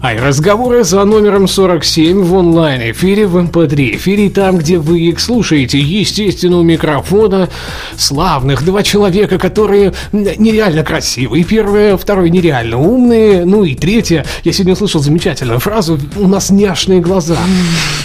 i разговоры за номером 47 в онлайн-эфире в МП3. Эфире там, где вы их слушаете. Естественно, у микрофона славных два человека, которые нереально красивые. Первое, второй нереально умные. Ну и третье, я сегодня услышал замечательную фразу «У нас няшные глаза».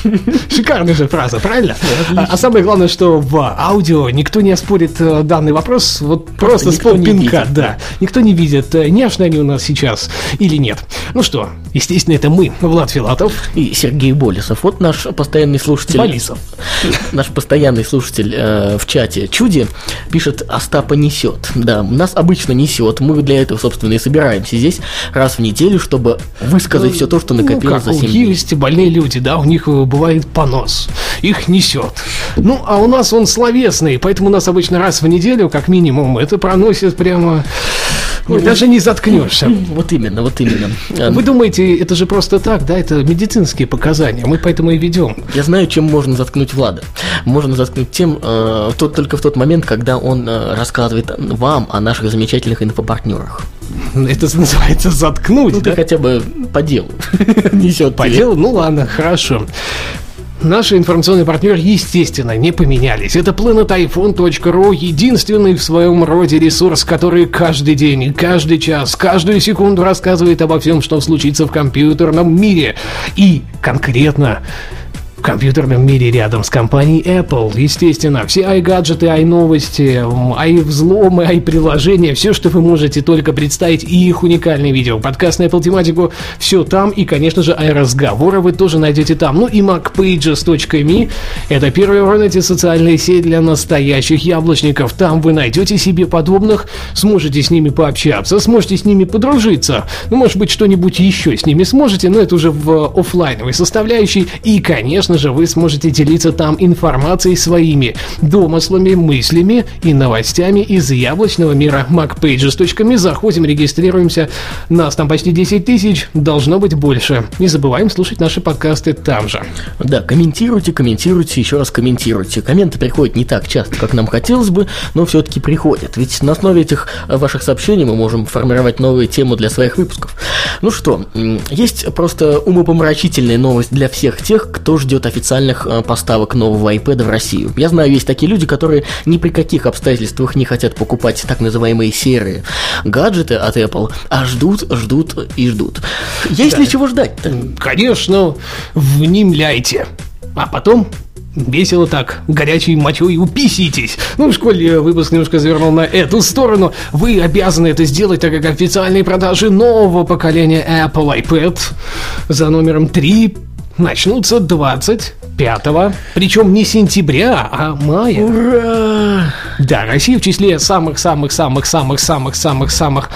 Шикарная же фраза, правильно? А, а самое главное, что в аудио никто не оспорит э, данный вопрос. Вот просто с полпинка, да. Никто не видит, э, няшные они у нас сейчас или нет. Ну что, Естественно, это мы, Влад Филатов. И Сергей Болесов. Вот наш постоянный слушатель. Болисов. Наш постоянный слушатель э, в чате Чуди пишет «Остапа несет». Да, нас обычно несет. Мы для этого, собственно, и собираемся здесь раз в неделю, чтобы высказать ну, все то, что накопилось ну, за 7 дней. Есть больные люди, да, у них бывает понос. Их несет. Ну, а у нас он словесный, поэтому у нас обычно раз в неделю, как минимум, это проносит прямо Ой, даже не заткнешься. Вот именно, вот именно. Вы думаете, это же просто так, да? Это медицинские показания. Мы поэтому и ведем. Я знаю, чем можно заткнуть Влада. Можно заткнуть тем, э, тот, только в тот момент, когда он э, рассказывает вам о наших замечательных инфопартнерах. Это называется заткнуть, ну, да? ты хотя бы по делу несет. По делу? Ну ладно, хорошо. Наши информационные партнеры, естественно, не поменялись. Это planetiphone.ru, единственный в своем роде ресурс, который каждый день, каждый час, каждую секунду рассказывает обо всем, что случится в компьютерном мире. И конкретно компьютерном мире рядом с компанией Apple. Естественно, все i-гаджеты, i-новости, i-взломы, i-приложения, все, что вы можете только представить, и их уникальные видео. Подкаст на Apple тематику, все там, и, конечно же, i-разговоры вы тоже найдете там. Ну и macpages.me, это первая в Рунете социальная сеть для настоящих яблочников. Там вы найдете себе подобных, сможете с ними пообщаться, сможете с ними подружиться. Ну, может быть, что-нибудь еще с ними сможете, но это уже в офлайновой составляющей. И, конечно, конечно же, вы сможете делиться там информацией своими домыслами, мыслями и новостями из яблочного мира macpages.me. Заходим, регистрируемся. Нас там почти 10 тысяч, должно быть больше. Не забываем слушать наши подкасты там же. Да, комментируйте, комментируйте, еще раз комментируйте. Комменты приходят не так часто, как нам хотелось бы, но все-таки приходят. Ведь на основе этих ваших сообщений мы можем формировать новые темы для своих выпусков. Ну что, есть просто умопомрачительная новость для всех тех, кто ждет от официальных э, поставок нового iPad в Россию. Я знаю, есть такие люди, которые ни при каких обстоятельствах не хотят покупать так называемые серые гаджеты от Apple, а ждут, ждут и ждут. Есть да. ли чего ждать-то? Конечно, внемляйте. А потом весело так, горячей мочой уписитесь. Ну, в школе выпуск немножко завернул на эту сторону. Вы обязаны это сделать, так как официальные продажи нового поколения Apple iPad за номером 3 начнутся 25-го, причем не сентября, а мая. Ура! Да, Россия в числе самых-самых-самых-самых-самых-самых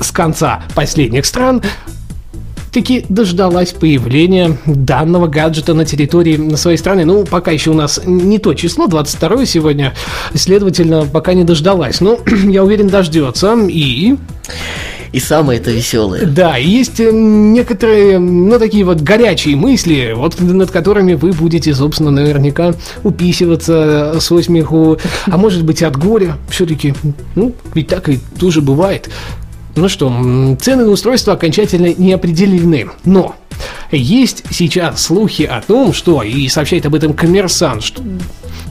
с конца последних стран таки дождалась появления данного гаджета на территории своей страны. Ну, пока еще у нас не то число, 22 сегодня, следовательно, пока не дождалась. Но я уверен, дождется. И и самое это веселое. Да, есть э, некоторые, ну, такие вот горячие мысли, вот над которыми вы будете, собственно, наверняка уписываться со смеху, а может быть от горя. Все-таки, ну, ведь так и тоже бывает. Ну что, цены на устройство окончательно не определены, но есть сейчас слухи о том, что, и сообщает об этом коммерсант, что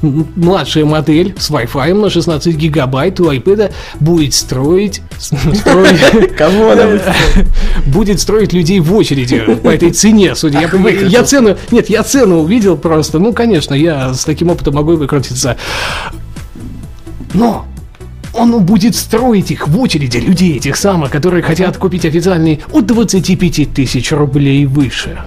младшая модель с Wi-Fi на 16 гигабайт у iPad будет строить... Кого она будет строить людей в очереди по этой цене, судя. Я, я цену... Нет, я цену увидел просто. Ну, конечно, я с таким опытом могу выкрутиться. Но он будет строить их в очереди, людей этих самых, которые хотят купить официальный от 25 тысяч рублей выше.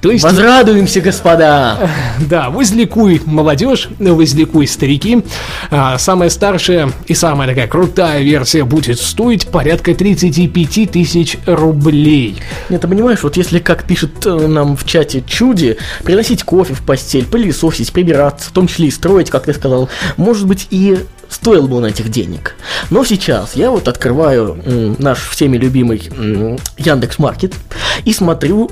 То есть... Возрадуемся, господа! Да, возликуй молодежь, возликуй старики. А, самая старшая и самая такая крутая версия будет стоить порядка 35 тысяч рублей. Нет, ты понимаешь, вот если, как пишет э, нам в чате Чуди, приносить кофе в постель, пылесосить, прибираться, в том числе и строить, как ты сказал, может быть и стоил бы он этих денег. Но сейчас я вот открываю наш всеми любимый Яндекс Маркет и смотрю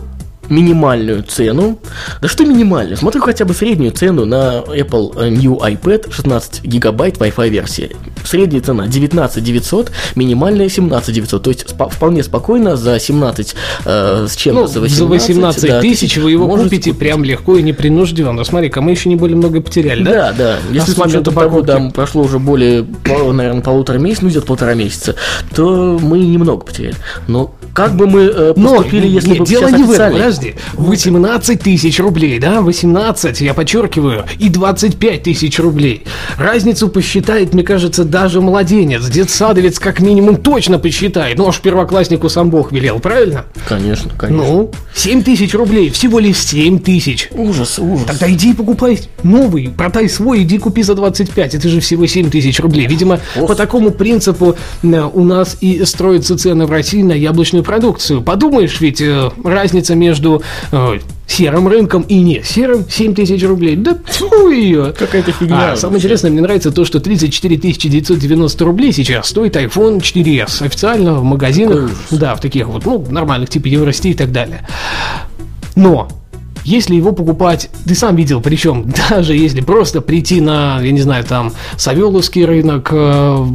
минимальную цену. Да что минимальную? Смотрю хотя бы среднюю цену на Apple New iPad 16 гигабайт Wi-Fi версии. Средняя цена 19 900, минимальная 17 900. То есть спо- вполне спокойно за 17 э, с чем-то ну, за 18, за 18 да, тысяч вы его можете купите купить. прям легко и непринужденно. Смотри-ка, мы еще не более много потеряли, да? Да, да. Если А с момента того, да, прошло уже более, наверное, полутора месяца, ну где-то полтора месяца, то мы немного потеряли. Но как бы мы э, Но поступили, если нет, бы дело не в этом, подожди. 18 тысяч рублей, да, 18, я подчеркиваю, и 25 тысяч рублей. Разницу посчитает, мне кажется, даже младенец. Детсадовец как минимум точно посчитает. Ну, аж первокласснику сам Бог велел, правильно? Конечно, конечно. Ну, 7 тысяч рублей, всего лишь 7 тысяч. Ужас, ужас. Тогда иди покупай новый, продай свой, иди купи за 25, это же всего 7 тысяч рублей. Видимо, Ох. по такому принципу э, у нас и строятся цены в России на яблочную продукцию. Подумаешь, ведь э, разница между э, серым рынком и не серым 7 тысяч рублей. Да тьфу ее. Какая-то фигня А, самое интересное, мне нравится то, что 34 990 рублей сейчас стоит iPhone 4s. Официально в магазинах, да, в таких вот, ну, нормальных, типа Еврости и так далее. Но если его покупать, ты сам видел, причем даже если просто прийти на, я не знаю, там, Савеловский рынок, э,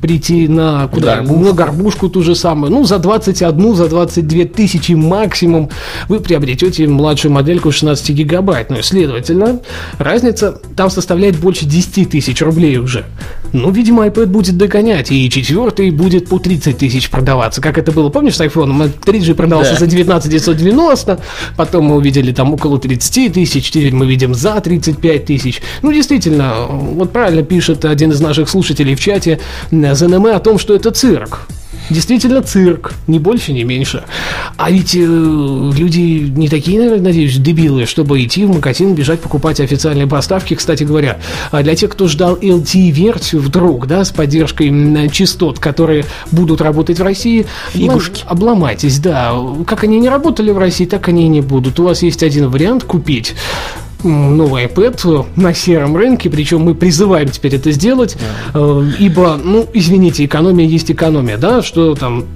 прийти на куда? Горбушку. На горбушку ту же самую, ну, за 21, за 22 тысячи максимум вы приобретете младшую модельку 16 гигабайтную. Следовательно, разница там составляет больше 10 тысяч рублей уже. Ну, видимо, iPad будет догонять, и четвертый будет по 30 тысяч продаваться. Как это было, помнишь, с iPhone? 3G продался Да. за 19 990, потом мы увидели там около 30 тысяч, теперь мы видим за 35 тысяч. Ну, действительно, вот правильно пишет один из наших слушателей в чате э, ЗНМ о том, что это цирк. Действительно цирк, ни больше, ни меньше. А ведь э, люди не такие, наверное, надеюсь, дебилы, чтобы идти в магазин, бежать покупать официальные поставки. Кстати говоря, а для тех, кто ждал LTE-версию вдруг, да, с поддержкой частот, которые будут работать в России, Фигушки. обломайтесь, да. Как они не работали в России, так они и не будут. У вас есть один вариант купить новый iPad на сером рынке, причем мы призываем теперь это сделать, э, ибо, ну, извините, экономия есть экономия, да, что там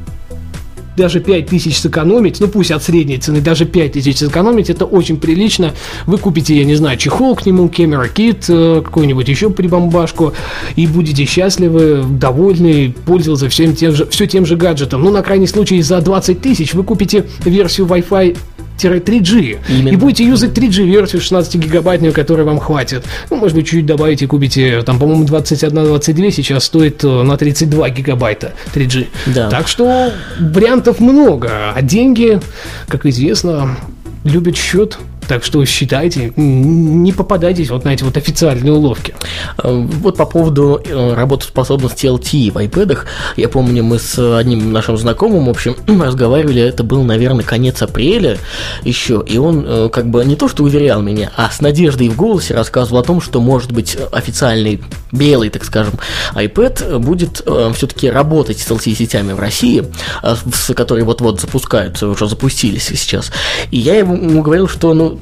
даже 5 тысяч сэкономить, ну пусть от средней цены даже 5 тысяч сэкономить, это очень прилично. Вы купите, я не знаю, чехол к нему, камера кит, э, какую-нибудь еще прибамбашку, и будете счастливы, довольны, пользоваться всем тем же, все тем же гаджетом. Ну, на крайний случай, за 20 тысяч вы купите версию Wi-Fi 3G. Именно. И будете юзать 3G версию 16 гигабайтную, которой вам хватит. Ну, может быть, чуть добавите, купите, там, по-моему, 21-22 сейчас стоит э, на 32 гигабайта 3G. Да. Так что вариантов много, а деньги, как известно, любят счет. Так что считайте, не попадайтесь вот на эти вот официальные уловки. Э, Вот по поводу э, работоспособности LTE в iPad, я помню, мы с одним нашим знакомым, в общем, разговаривали, это был, наверное, конец апреля еще, и он э, как бы не то что уверял меня, а с надеждой в голосе рассказывал о том, что, может быть, официальный белый, так скажем, iPad будет все-таки работать с LTE-сетями в России, э, с- которые вот-вот запускаются, уже запустились сейчас. И я ему говорил, что, ну, э,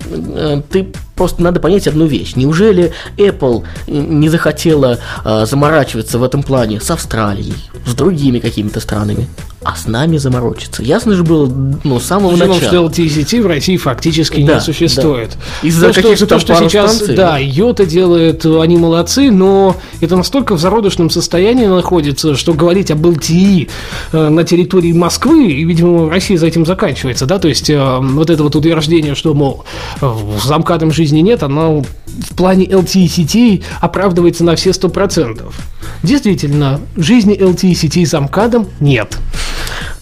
ты просто надо понять одну вещь. Неужели Apple не захотела э, заморачиваться в этом плане с Австралией, с другими какими-то странами, а с нами заморочиться? Ясно же было, ну, с самого Причем, начала. что сети в России фактически Да, не существует. да. Из-за то, что, то, что сейчас, станций, да. Йота делает, они молодцы, но это настолько в зародышном состоянии находится, что говорить об LTE э, на территории Москвы, и, видимо, Россия за этим заканчивается, да, то есть э, вот это вот утверждение, что, мол, э, в замкадом жизни нет, оно в плане LTE сетей оправдывается на все сто процентов. Действительно, жизни LTE сетей замкадом нет.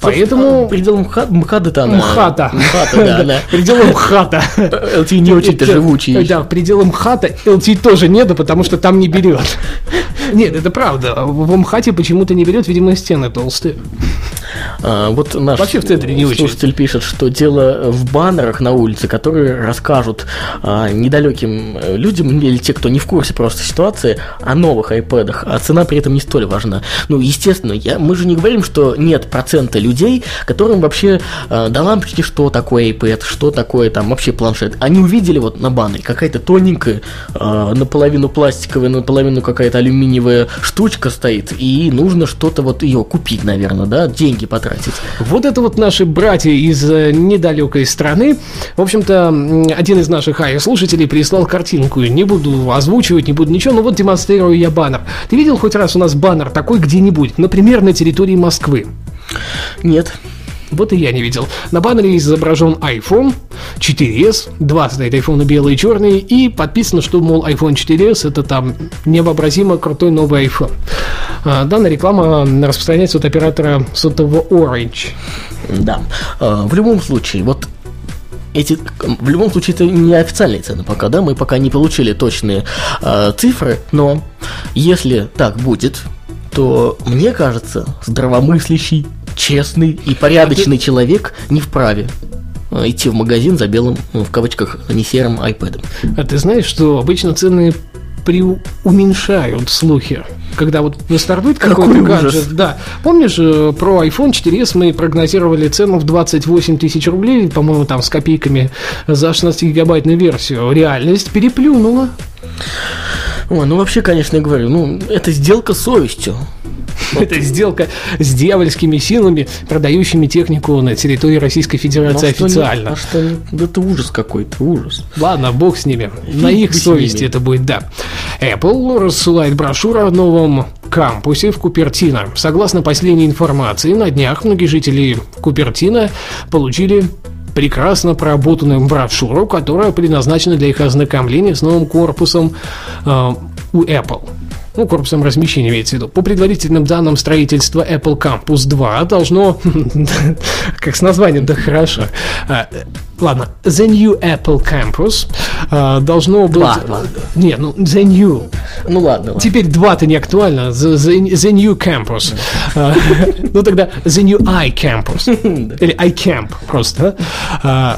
Поэтому... Пределом МХА- МХАТа-то она... МХАТа. МХАТа, да, она... Пределом МХАТа. LTE не очень-то живучий. Да, в пределах МХАТа LTE тоже нету, потому что там не берет. Нет, это правда. В МХАТе почему-то не берет, видимо, стены толстые. А, вот наш Вообще в центре не слушатель пишет, что дело в баннерах на улице, которые расскажут а, недалеким э, людям или те, кто не в курсе просто ситуации, о новых iPad, а цена при этом не столь важна. Ну, естественно, я, мы же не говорим, что нет процента людей, которым вообще а, до лампочки, что такое iPad, что такое там вообще планшет. Они увидели вот на баннере какая-то тоненькая, а, наполовину пластиковая, наполовину какая-то алюминиевая штучка стоит, и нужно что-то вот ее купить, наверное, да, деньги потратить. Вот это вот наши братья из э, недалекой страны. В общем-то, один из наших слушателей прислал картинку. Не буду озвучивать, не буду ничего, но вот демонстрирую я баннер. Ты видел хоть раз у нас баннер такой где-нибудь? Например, на территории Москвы. Нет. Вот и я не видел. На баннере изображен iPhone 4s, два стоит iPhone белые и черные, и подписано, что, мол, iPhone 4s это там невообразимо крутой новый iPhone. А, Данная реклама распространяется от оператора сотового Orange. Да. А, В любом случае, вот эти, в любом случае, это не официальные цены пока, да, мы пока не получили точные а, цифры, но если так будет, то мне кажется, здравомыслящий, честный и порядочный человек не вправе а, идти в магазин за белым, ну, в кавычках, не серым iPad. А ты знаешь, что обычно цены преуменьшают слухи, когда вот стартует Какой какой-то ужас. гаджет. Да. Помнишь, э, про iPhone 4s мы прогнозировали цену в 28 тысяч рублей, по-моему, там с копейками за 16-гигабайтную версию. Реальность переплюнула. Ой, ну вообще, конечно, я говорю, ну, это сделка с совестью. Это сделка с дьявольскими силами, продающими технику на территории Российской Федерации Ну, а что официально. а что не- да это ужас какой-то, ужас. Ладно, бог с ними. На их совести это будет, да. Apple рассылает брошюру о новом кампусе в Купертино. Согласно последней информации, на днях многие жители Купертино получили прекрасно проработанную брошюру, которая предназначена для их ознакомления с новым корпусом э, у Apple. Ну, корпусом размещения имеется в виду. По предварительным данным строительства Apple Campus 2 должно... Как с названием, да хорошо. А, э, Ладно, The New Apple Campus а, должно быть... Ладно. Не, ну, The New. Ну ладно. Теперь два-то не актуально. The, the- the New Campus. А, Ну, тогда The New iCampus. Или iCamp просто.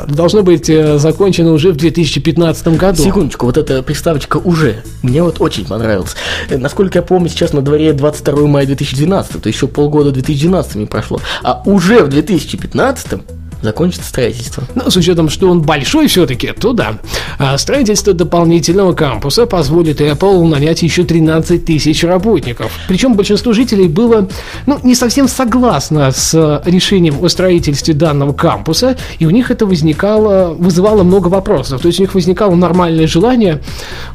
Должно быть э, закончено уже в 2015 году. Секундочку, вот эта приставочка уже. Мне вот очень понравилась. Э, Насколько я помню, сейчас на дворе 22 мая 2012, то еще полгода 2012 не прошло. А уже в 2015 закончится строительство. Но с учетом, что он большой все-таки, то да. А строительство дополнительного кампуса позволит Apple нанять еще 13 тысяч работников. Причем большинство жителей было ну, не совсем согласно с э, решением о строительстве данного кампуса, и у них это возникало, вызывало много вопросов. То есть у них возникало нормальное желание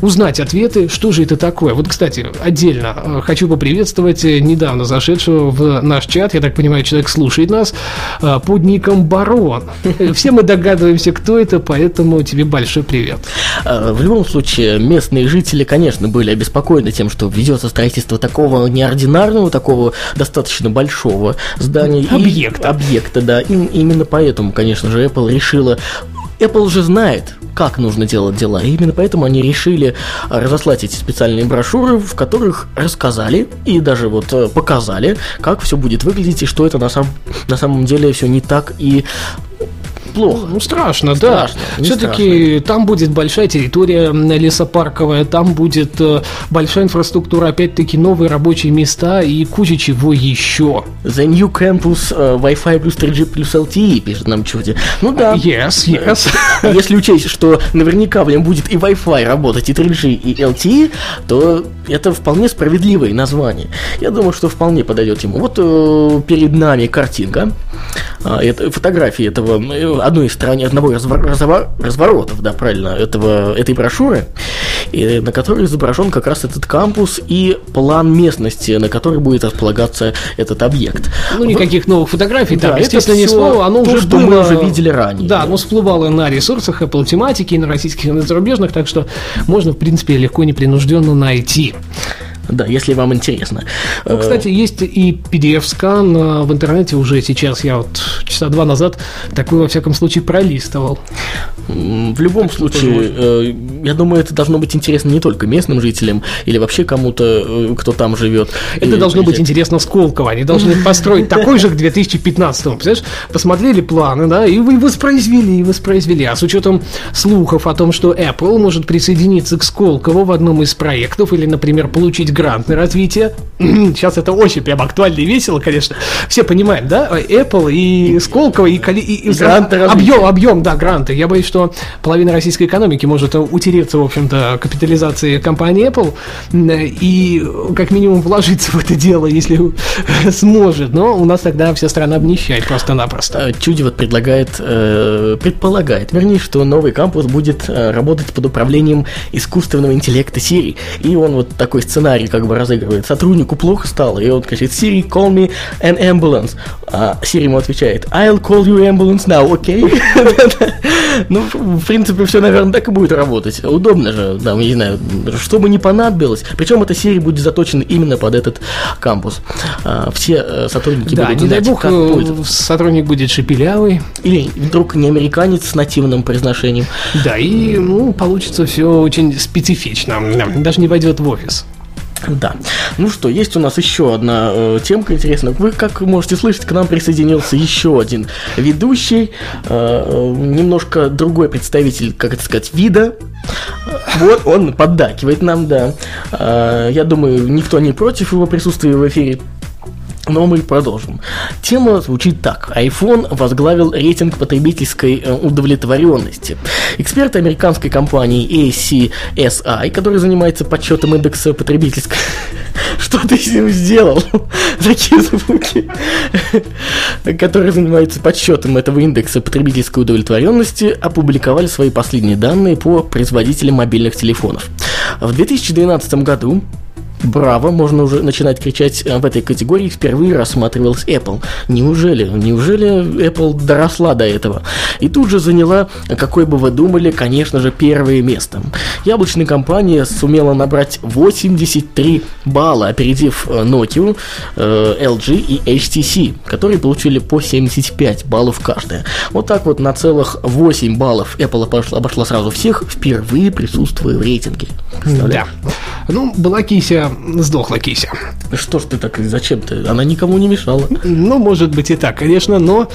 узнать ответы, что же это такое. Вот, кстати, отдельно э, хочу поприветствовать э, недавно зашедшего в наш чат, я так понимаю, человек слушает нас, под ником Барон. Э, Все мы догадываемся, кто это, поэтому тебе большой привет. А, В любом случае, местные жители, конечно, были обеспокоены тем, что ведется строительство такого неординарного, такого достаточно большого здания. и- Объекта. объекта, да. И именно поэтому, конечно же, Apple решила Apple же знает, как нужно делать дела. И именно поэтому они решили разослать эти специальные брошюры, в которых рассказали и даже вот э, показали, как все будет выглядеть и что это на, сам- на самом деле все не так и плохо. Ну, страшно, да. Все-таки там будет большая территория лесопарковая, там будет э, большая инфраструктура, опять-таки новые рабочие места и куча чего еще. The New Campus э, Wi-Fi плюс 3G плюс LTE, пишет нам Чуди. Ну да. Yes, yes. Если учесть, что наверняка в нем будет и Wi-Fi работать, и 3G, и LTE, то это вполне справедливое название. Я думаю, что вполне подойдет ему. Вот э, перед нами картинка, а, это, фотографии этого, э, одной из страни, одного развор- развор- разворотов, да, правильно, этого, этой брошюры, и на которой изображен как раз этот кампус и план местности, на которой будет располагаться этот объект. Ну, никаких новых фотографий, Да, там, естественно, ни всё слова, оно то, уже что мы было... уже видели ранее. Да, оно всплывало на ресурсах Apple тематики, и на российских, и на зарубежных, так что можно, в принципе, легко и непринужденно найти. Да, если вам интересно. Ну, кстати, есть и PDF-скан в интернете уже сейчас. Я вот часа два назад такой, во всяком случае, пролистывал. В любом так случае, э, я думаю, это должно быть интересно не только местным жителям или вообще кому-то, э, кто там живет. Это должно быть интересно Сколково. Они должны построить такой же к 2015-му. Представляешь, посмотрели планы, да, и вы воспроизвели, и воспроизвели. А с учетом слухов о том, что Apple может присоединиться к Сколково в одном из проектов или, например, получить грант на развитие, сейчас это очень прям актуально и весело, конечно. Все понимаем, да? Apple и Сколково, и, и, и, и объем, объем, да, гранты. Я боюсь, что половина российской экономики может утереться, в общем-то, капитализации компании Apple и как минимум вложиться в это дело, если сможет. Но у нас тогда вся страна обнищает просто-напросто. Э, Чуди вот предлагает, э, предполагает, вернее, что новый кампус будет э, работать под управлением искусственного интеллекта Siri. И он вот такой сценарий как бы разыгрывает. Сотруднику плохо стало, и он кричит Siri, call me an ambulance. А Siri ему отвечает I'll call you ambulance now, окей? Okay? ну, в принципе, все, наверное, так и будет работать. Удобно же, там, не знаю, что бы ни понадобилось. Причем эта серия будет заточена именно под этот кампус. А, все э, сотрудники да, будут не знать, дай бог, как э, пользоваться. сотрудник будет шепелявый. Или вдруг не американец с нативным произношением. Да, и ну, получится все очень специфично. Даже не пойдет в офис. Да. Ну что, есть у нас еще одна э, темка интересная. Вы, как можете слышать, к нам присоединился еще один ведущий, э, э немножко другой представитель, как это сказать, вида. Вот он поддакивает нам, да. Э, я думаю, никто не против его присутствия в эфире. Но мы продолжим. Тема звучит так. iPhone возглавил рейтинг потребительской э, удовлетворенности. Эксперты американской компании ACSI, который занимается подсчетом индекса потребительской... Что ты с ним сделал? Такие звуки. Который занимается подсчетом этого индекса потребительской удовлетворенности, опубликовали свои последние данные по производителям мобильных телефонов. В 2012 году Браво, можно уже начинать кричать э, в этой категории, впервые рассматривалась Apple. Неужели? Неужели Apple доросла до этого? И тут же заняла, какой бы вы думали, конечно же, первое место. Яблочная компания сумела набрать 83 балла, опередив э, Nokia, э, LG и HTC, которые получили по 75 баллов каждая. Вот так вот на целых 8 баллов Apple обошла, обошла сразу всех, впервые присутствуя в рейтинге. Да. Ну, была кися сдохла кися. Что ж ты так, зачем ты? Она никому не мешала. Ну, может быть и так, конечно, но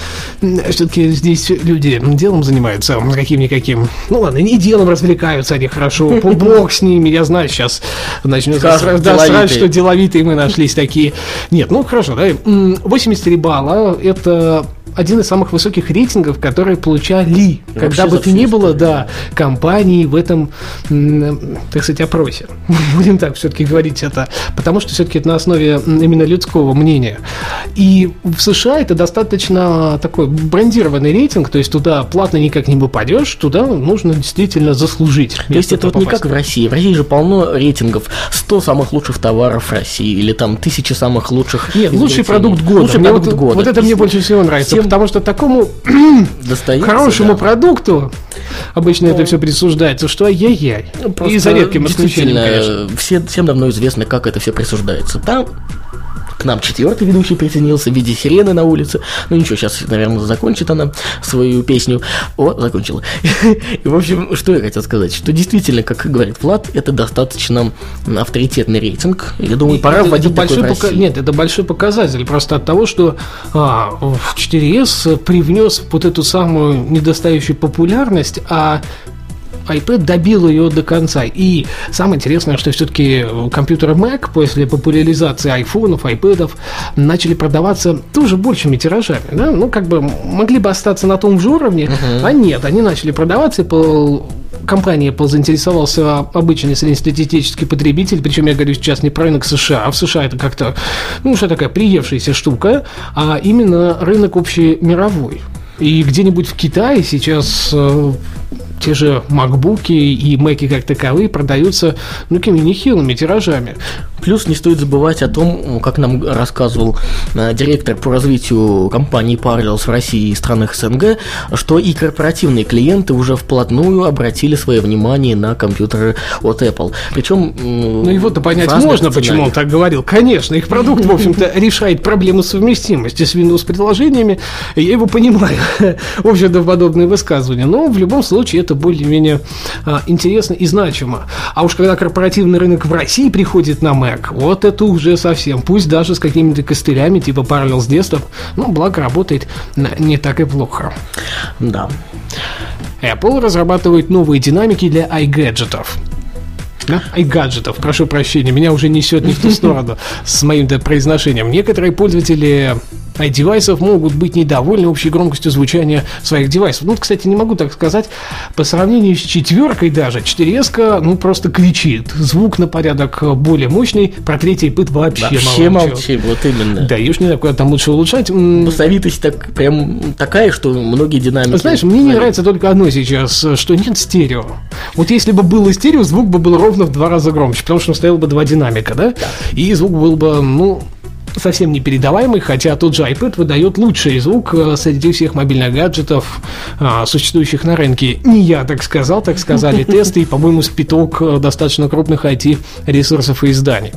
все-таки здесь люди делом занимаются каким-никаким. Ну ладно, не делом развлекаются они хорошо, бог с ними, я знаю, сейчас начнет срать, что деловитые мы нашлись такие. Нет, ну хорошо, да, 83 балла, это один из самых высоких рейтингов, которые получали, ну, когда бы то ни было, да, компании в этом, так сказать, опросе. Будем так все-таки говорить это, потому что все-таки это на основе именно людского мнения. И в США это достаточно такой брендированный рейтинг, то есть туда платно никак не попадешь, туда нужно действительно заслужить. То есть это вот попасть. не как в России. В России же полно рейтингов 100 самых лучших товаров России или там тысячи самых лучших. Нет, лучший продукт года. Лучший продукт вот, года. Вот это мне больше всего нравится всем... потому что такому хорошему да. продукту обычно это все присуждается, что ай-яй-яй. Ну, И за редким исключением, конечно. Все, всем давно известно, как это все присуждается. Там к нам четвертый ведущий присоединился в виде сирены на улице. Ну ничего, сейчас, наверное, закончит она свою песню. О, закончила. И, в общем, что я хотел сказать, что действительно, как говорит Влад, это достаточно авторитетный рейтинг. Я думаю, пора это, вводить это такой пока... Нет, это большой показатель просто от того, что а, 4S привнес вот эту самую недостающую популярность, а iPad добил ее до конца. И самое интересное, что все-таки компьютеры Mac после популяризации айфонов, iPad начали продаваться тоже большими тиражами. Да? Ну, как бы могли бы остаться на том же уровне, uh-huh. а нет, они начали продаваться, Apple компания Apple заинтересовался обычный среднестатистический потребитель, причем я говорю сейчас не про рынок США, а в США это как-то, ну, что такая приевшаяся штука, а именно рынок общемировой. И где-нибудь в Китае сейчас э, те же макбуки и мэки как таковые продаются, ну, какими нехилыми тиражами. Плюс не стоит забывать о том, как нам рассказывал э, директор по развитию компании Parallels в России и странах СНГ, что и корпоративные клиенты уже вплотную обратили свое внимание на компьютеры от Apple. Причем... Ну его-то понять можно, почему он так говорил. Конечно, их продукт, в общем-то, решает проблему совместимости с Windows-приложениями. Я его понимаю. В общем-то, подобные высказывания. Но в любом случае это более-менее а, интересно и значимо. А уж когда корпоративный рынок в России приходит на Mac, вот это уже совсем. Пусть даже с какими-то костылями, типа Parallels Desktop, ну, благо работает не так и плохо. Да. Apple разрабатывает новые динамики для iGadget'ов. Да? iGadget'ов, прошу прощения, меня уже несет не в ту сторону с моим произношением. Некоторые пользователи девайсов могут быть недовольны общей громкостью звучания своих девайсов. Ну, кстати, не могу так сказать, по сравнению с четверкой даже, 4S, ну, просто кричит. Звук на порядок более мощный, про третий пыт вообще, вообще молчу. молчи, вот именно. Да, уж не знаю, куда там лучше улучшать. Басовитость так, прям такая, что многие динамики... Знаешь, мне не нравится только одно сейчас, что нет стерео. Вот если бы было стерео, звук бы был ровно в два раза громче, потому что стоял бы два динамика, да? да. И звук был бы, ну, совсем непередаваемый, хотя тот же iPad выдает лучший звук э, среди всех мобильных гаджетов, а, существующих на рынке. Не я так сказал, так сказали тесты и, по-моему, спиток э, достаточно крупных IT-ресурсов и изданий.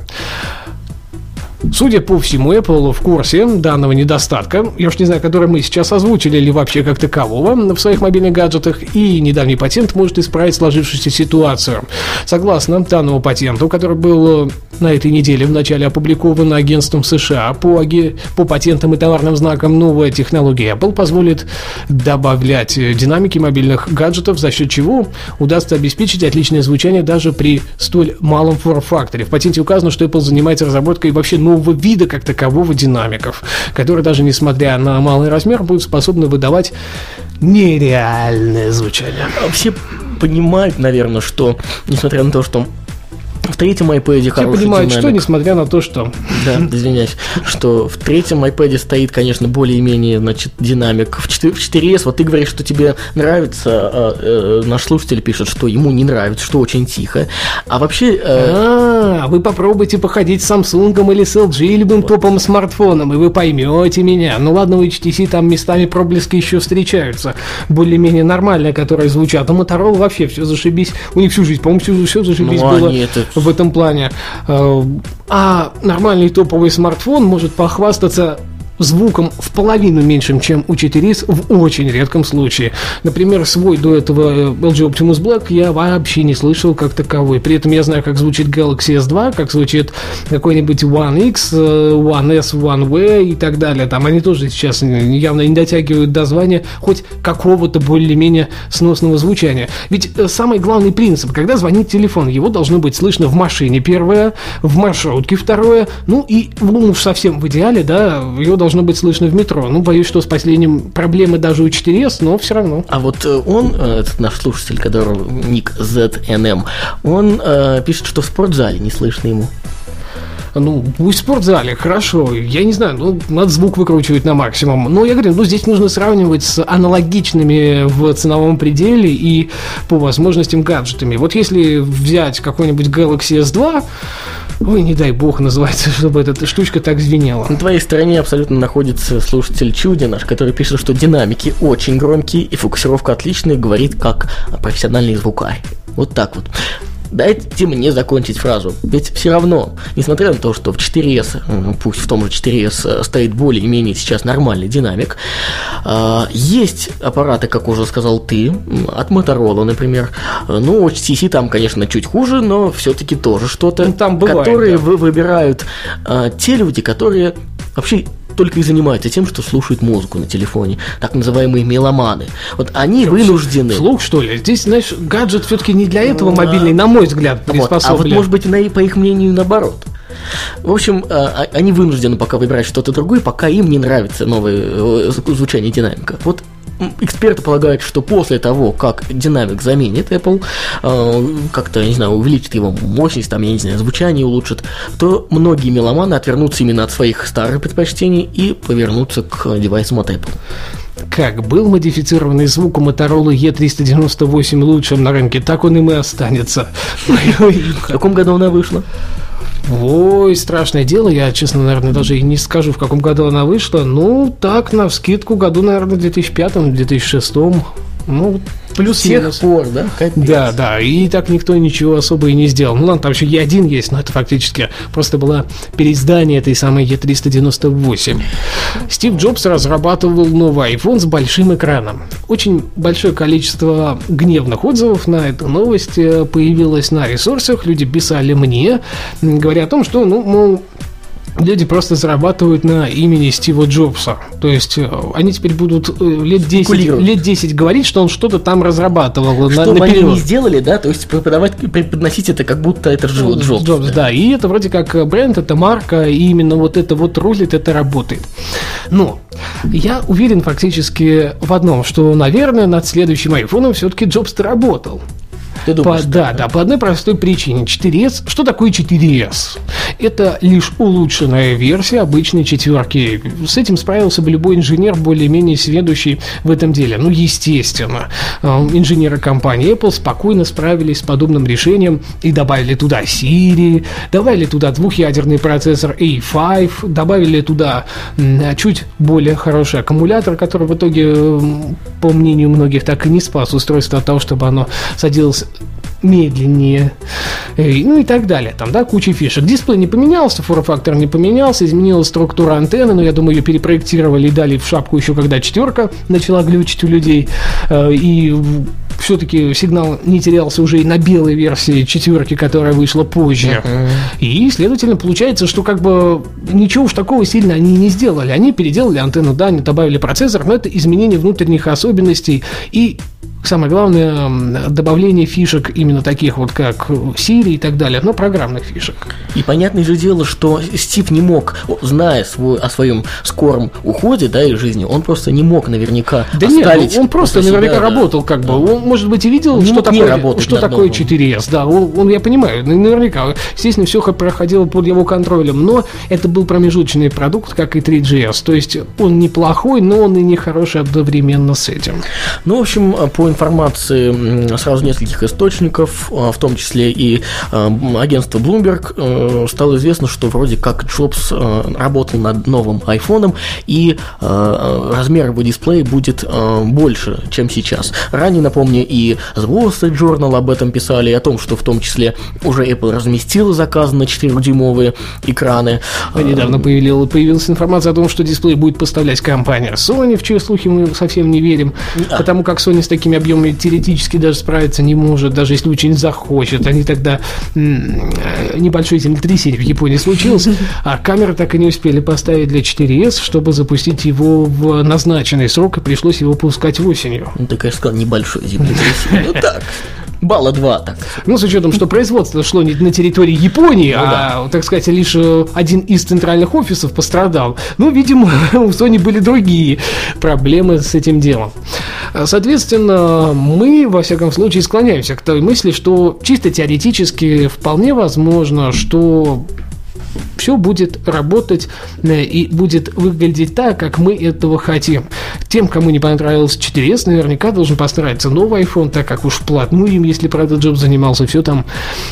Судя по всему, Apple в курсе данного недостатка, я уж не знаю, который мы сейчас озвучили или вообще как такового в своих мобильных гаджетах, и недавний патент может исправить сложившуюся ситуацию. Согласно данному патенту, который был э, на этой неделе в начале опубликован агентством США по, по патентам и товарным знакам, новая технология Apple позволит добавлять динамики мобильных гаджетов, за счет чего удастся обеспечить отличное звучание даже при столь малом форм-факторе. В патенте указано, что Apple занимается разработкой вообще нового нового вида как такового динамиков, которые даже несмотря на малый размер будут способны выдавать нереальное звучание. Все понимают, наверное, что несмотря на то, что в третьем iPad Все понимают, динамик. что, несмотря на то, что... Да, извиняюсь. Что в третьем iPad стоит, конечно, более-менее, значит, динамик. В 4, в 4S, вот ты говоришь, что тебе нравится, а, э, наш слушатель пишет, что ему не нравится, что очень тихо. А вообще... Э... А, вы попробуйте походить с Samsung или с LG, или любым вот. топовым смартфоном, и вы поймете меня. Ну ладно, у HTC там местами проблески еще встречаются, более-менее нормальные, которые звучат. А Motorola вообще все зашибись. У них всю жизнь, по-моему, все, все зашибись ну, было. Они это в этом плане. Э, а нормальный топовый смартфон может похвастаться звуком в половину меньшим, чем у 4S в очень редком случае. Например, свой до этого LG Optimus Black я вообще не слышал как таковой. При этом я знаю, как звучит Galaxy S2, как звучит какой-нибудь One X, One S, One V и так далее. Там они тоже сейчас явно не дотягивают до звания хоть какого-то более-менее сносного звучания. Ведь э, самый главный принцип, когда звонит телефон, его должно быть слышно в машине первое, в маршрутке второе, ну и, ну уж совсем в идеале, да, его должно быть слышно в метро. Ну, боюсь, что с последним проблемы даже у 4S, но все равно. А вот э, он, э, этот наш слушатель, который ник ZNM, он э, пишет, что в спортзале не слышно ему. Ну, пусть в спортзале, хорошо. Я не знаю, ну, надо звук выкручивать на максимум. Но я говорю, ну, здесь нужно сравнивать с аналогичными в ценовом пределе и по возможностям гаджетами. Вот если взять какой-нибудь Galaxy S2, Ой, не дай бог называется, чтобы эта штучка так звенела. На твоей стороне абсолютно находится слушатель Чуди наш, который пишет, что динамики очень громкие и фокусировка отличная, говорит как профессиональный звукарь. Вот так вот. Дайте мне закончить фразу. Ведь все равно, несмотря на то, что в 4S, пусть в том же 4S э, стоит более-менее сейчас нормальный динамик, а, есть аппараты, как уже сказал ты, от Motorola, например. Ну, HTC там, конечно, чуть хуже, но все-таки тоже что-то, ну, там бывает, которые да. выбирают а, те люди, которые вообще только и занимаются тем, что слушают музыку на телефоне, так называемые меломаны. Вот они что, вынуждены... Слух, что ли? Здесь, знаешь, гаджет все-таки не для этого ну, мобильный, на мой взгляд, приспособлен. Вот. А вот, может быть, на, по их мнению, наоборот. В общем, э, а, они вынуждены пока выбирать что-то другое, пока им не нравится новое э, звучание динамика. Вот эксперты полагают, что после того, как динамик заменит Apple, э, как-то, не знаю, увеличит его мощность, там, я не знаю, звучание улучшит, то многие меломаны отвернутся именно от своих старых предпочтений и повернутся к девайсам от Apple. Как был модифицированный звук у Motorola E398 лучшим на рынке, так он им и останется. В каком году она вышла? Ой, страшное дело. Я, честно, наверное, даже и не скажу, в каком году она вышла. Ну, так, на скидку году, наверное, в 2005-2006. Ну, плюс тех пор, да? Капец. Да, да, и так никто ничего особо и не сделал. Ну ладно, там еще Е1 есть, но это фактически просто было переиздание этой самой Е398. Стив Джобс разрабатывал новый iPhone с большим экраном. Очень большое количество гневных отзывов на эту новость э, появилось на ресурсах. Люди писали мне, говоря о том, что, ну, мол, люди просто зарабатывают на имени Стива Джобса. То есть э, они теперь будут э, лет 10, лет 10 говорить, что он что-то там разрабатывал. Что на, они не сделали, да? То есть преподавать, преподносить это как будто это Джобс. Джобс, да. да. И это вроде как бренд, это марка, и именно вот это вот рулит, это работает. Но я уверен фактически в одном, что, наверное, над следующим айфоном все-таки Джобс работал. Ты думаешь, по, да, да, по одной простой причине. 4S. Что такое 4S? Это лишь улучшенная версия обычной четверки. С этим справился бы любой инженер, более-менее сведущий в этом деле. Ну, естественно, э, инженеры компании Apple спокойно справились с подобным решением и добавили туда Siri, добавили туда двухъядерный процессор A5, добавили туда чуть более хороший аккумулятор, который в итоге, по мнению многих, так и не спас устройство от того, чтобы оно садилось медленнее, ну и так далее. Там, да, куча фишек. Дисплей не поменялся, фор-фактор не поменялся, изменилась структура антенны, но я думаю, ее перепроектировали и дали в шапку еще, когда четверка начала глючить у людей. Э, и все-таки сигнал не терялся уже и на белой версии четверки, которая вышла позже. Uh-huh. И, следовательно, получается, что как бы ничего уж такого сильно они не сделали. Они переделали антенну, да, они добавили процессор, но это изменение внутренних особенностей и самое главное, добавление фишек именно таких вот, как Siri и так далее, но программных фишек. И понятное же дело, что Стив не мог, зная свой, о своем скором уходе, да, из жизни, он просто не мог наверняка Да нет, он просто наверняка себя, работал, как да. бы, он, может быть, и видел, он что такое, что такое 4S, да, он, он, я понимаю, наверняка, естественно, все проходило под его контролем, но это был промежуточный продукт, как и 3GS, то есть он неплохой, но он и не хороший одновременно с этим. Ну, в общем, по информации сразу нескольких источников, а, в том числе и а, агентство Bloomberg, э, стало известно, что вроде как Джобс э, работал над новым айфоном, и э, размер его дисплея будет больше, чем сейчас. Ранее, напомню, и The Wall Street Journal об этом писали, о том, что в том числе уже Apple разместила заказ на 4-дюймовые экраны. А недавно появилась, появилась информация о том, что дисплей будет поставлять компания Sony, в чьи слухи мы совсем не верим, а. потому как Sony с такими объемами теоретически даже справиться не может, даже если очень захочет. Они тогда небольшое землетрясение в Японии случилось, а камеры так и не успели поставить для 4S, чтобы запустить его в назначенный срок, и пришлось его пускать осенью. Ну, ты, конечно, сказал небольшое землетрясение. Ну так, балла два, так. Ну, с учетом, что производство шло не на территории Японии, ну, а, да. так сказать, лишь э, один из центральных офисов пострадал. Ну, видимо, у Sony были другие проблемы с этим делом. Соответственно, мы, во всяком случае, склоняемся к той мысли, что чисто теоретически вполне возможно, что все будет работать э, и будет выглядеть так, как мы этого хотим. Тем, кому не понравился 4S, наверняка должен постараться новый iPhone, так как уж вплотную им, если, правда, Джобс занимался, все там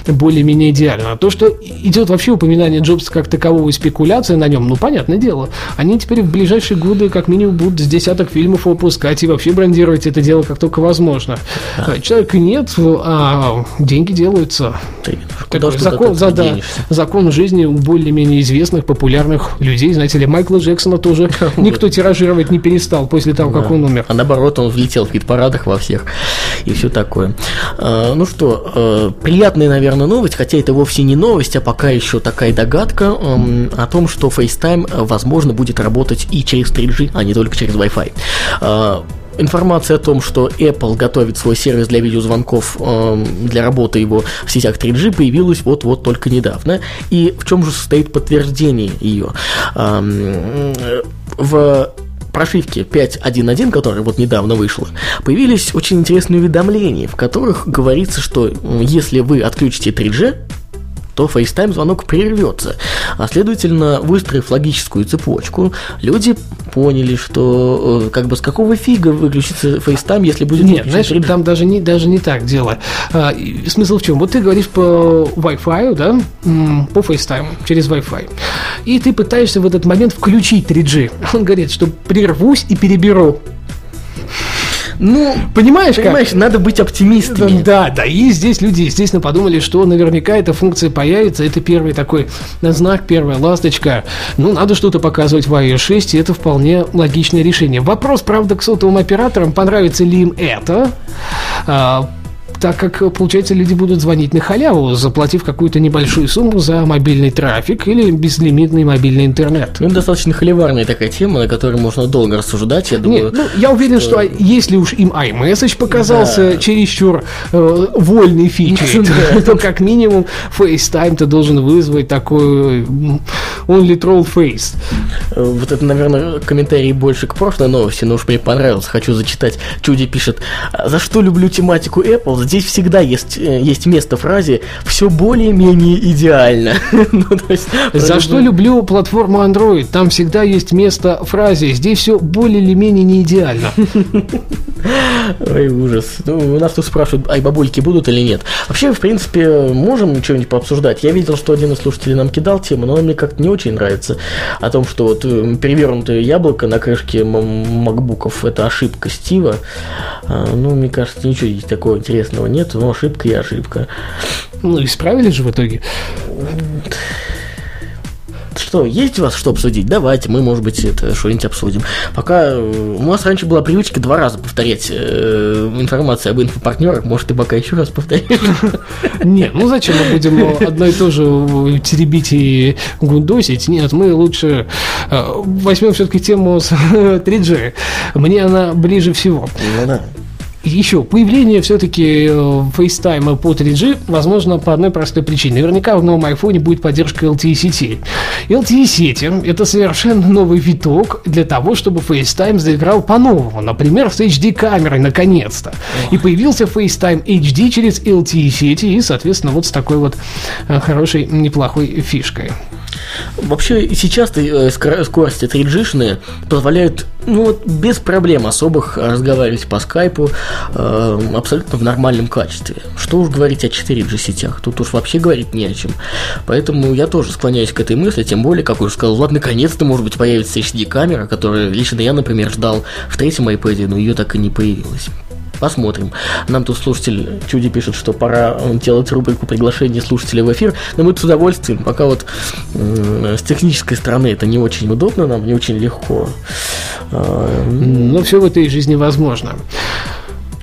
более-менее идеально. А то, что идет вообще упоминание Джобса как такового и спекуляция на нем, ну, понятное дело. Они теперь в ближайшие годы как минимум будут с десяток фильмов выпускать и вообще брендировать это дело как только возможно. Да. Человека нет, а деньги делаются. Такой закон, за, да, закон жизни у более-менее известных, популярных людей. Знаете ли, Майкла Джексона тоже никто тиражировать не перестал после того, как он умер. А наоборот, он влетел в хит-парадах во всех и все такое. А, ну что, а, приятная, наверное, новость, хотя это вовсе не новость, а пока еще такая догадка о том, что FaceTime, возможно, будет работать и через 3G, а не только через Wi-Fi. А, информация о том, что Apple готовит свой сервис для видеозвонков э, для работы его в сетях 3G, появилась вот-вот только недавно. И в чем же состоит подтверждение ее? Э, в прошивке 5.1.1, которая вот недавно вышла, появились очень интересные уведомления, в которых говорится, что если вы отключите 3G, то FaceTime звонок прервется. А следовательно, выстроив логическую цепочку, люди поняли, что э, как бы с какого фига выключится FaceTime, если будет Нет, знаешь, 3G? там даже не, даже не так дело. А, смысл в чем? Вот ты говоришь по Wi-Fi, да, по FaceTime, через Wi-Fi, и ты пытаешься в этот момент включить 3G. Он говорит, что прервусь и переберу. Ну, понимаешь, понимаешь, как? надо быть оптимистами. Да, да, и здесь люди, естественно, подумали, что наверняка эта функция появится. Это первый такой знак, первая ласточка. Ну, надо что-то показывать в iOS 6, и это вполне логичное решение. Вопрос, правда, к сотовым операторам, понравится ли им это. А, так как, получается, люди будут звонить на халяву, заплатив какую-то небольшую сумму за мобильный трафик или безлимитный мобильный интернет. Ну, достаточно холиварная такая тема, на которой можно долго рассуждать, я думаю. Нет, ну, я уверен, что... что если уж им iMessage показался да. чересчур э, вольной фичей, то, то как минимум FaceTime ты должен вызвать такой only troll face. Э, вот это, наверное, комментарий больше к прошлой новости, но уж мне понравилось, хочу зачитать. Чуди пишет, за что люблю тематику Apple, здесь всегда есть, э, есть место фразе «все более-менее идеально». ну, есть, За что люблю платформу Android? Там всегда есть место фразе «здесь все более или менее не идеально». Ой, ужас. Ну, у нас тут спрашивают, ай, бабульки будут или нет. Вообще, в принципе, можем что-нибудь пообсуждать. Я видел, что один из слушателей нам кидал тему, но она мне как-то не очень нравится. О том, что вот э, перевернутое яблоко на крышке макбуков – это ошибка Стива. А, ну, мне кажется, ничего здесь такого интересного нет, но ошибка и ошибка. Ну, исправили же в итоге. Что, есть у вас что обсудить? Давайте, мы, может быть, это что-нибудь обсудим. Пока э, у нас раньше была привычка два раза повторять э, информацию об инфопартнерах, может, ты пока еще раз повторишь? Нет, ну зачем мы будем одно и то же теребить и гундосить? Нет, мы лучше э, возьмем все-таки тему с 3G. Мне она ближе всего. Ну да еще появление все-таки э, FaceTime по 3G возможно по одной простой причине. Наверняка в новом iPhone будет поддержка LTE сети. LTE сети – это совершенно новый виток для того, чтобы FaceTime заиграл по-новому. Например, с HD-камерой наконец-то. И появился FaceTime HD через LTE сети и, соответственно, вот с такой вот э, хорошей, неплохой фишкой. Вообще сейчас э, скорости 3G позволяют ну, вот, без проблем особых разговаривать по скайпу э, абсолютно в нормальном качестве. Что уж говорить о 4G сетях, тут уж вообще говорить не о чем. Поэтому я тоже склоняюсь к этой мысли, тем более, как уже сказал Влад, наконец-то, может быть, появится HD-камера, которая лично я, например, ждал в третьем iPad, но ее так и не появилась. Посмотрим. Нам тут слушатель Чуди пишет, что пора делать рубрику приглашения слушателей в эфир, но мы с удовольствием, пока вот э, с технической стороны это не очень удобно, нам не очень легко. А, но все в этой жизни возможно.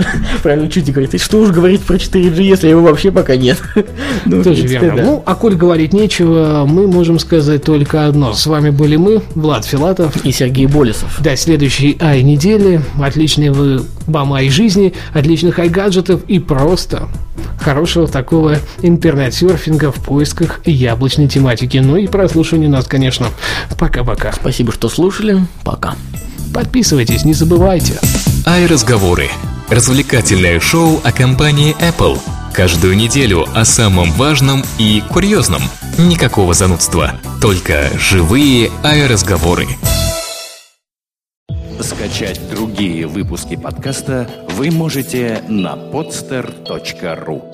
Правильно Чути говорит, и что уж говорить про 4G, если его вообще пока нет. ну, Тоже верно. Да. Ну, а коль говорить нечего, мы можем сказать только одно. С вами были мы, Влад Филатов. И Сергей Болесов. До следующей ай недели. Отличной вы вам ай жизни, отличных ай гаджетов и просто хорошего такого интернет-серфинга в поисках яблочной тематики. Ну и прослушивания нас, конечно. Пока-пока. Спасибо, что слушали. Пока. Подписывайтесь, не забывайте. Ай разговоры Развлекательное шоу о компании Apple. Каждую неделю о самом важном и курьезном. Никакого занудства, только живые аэроразговоры. Скачать другие выпуски подкаста вы можете на podster.ru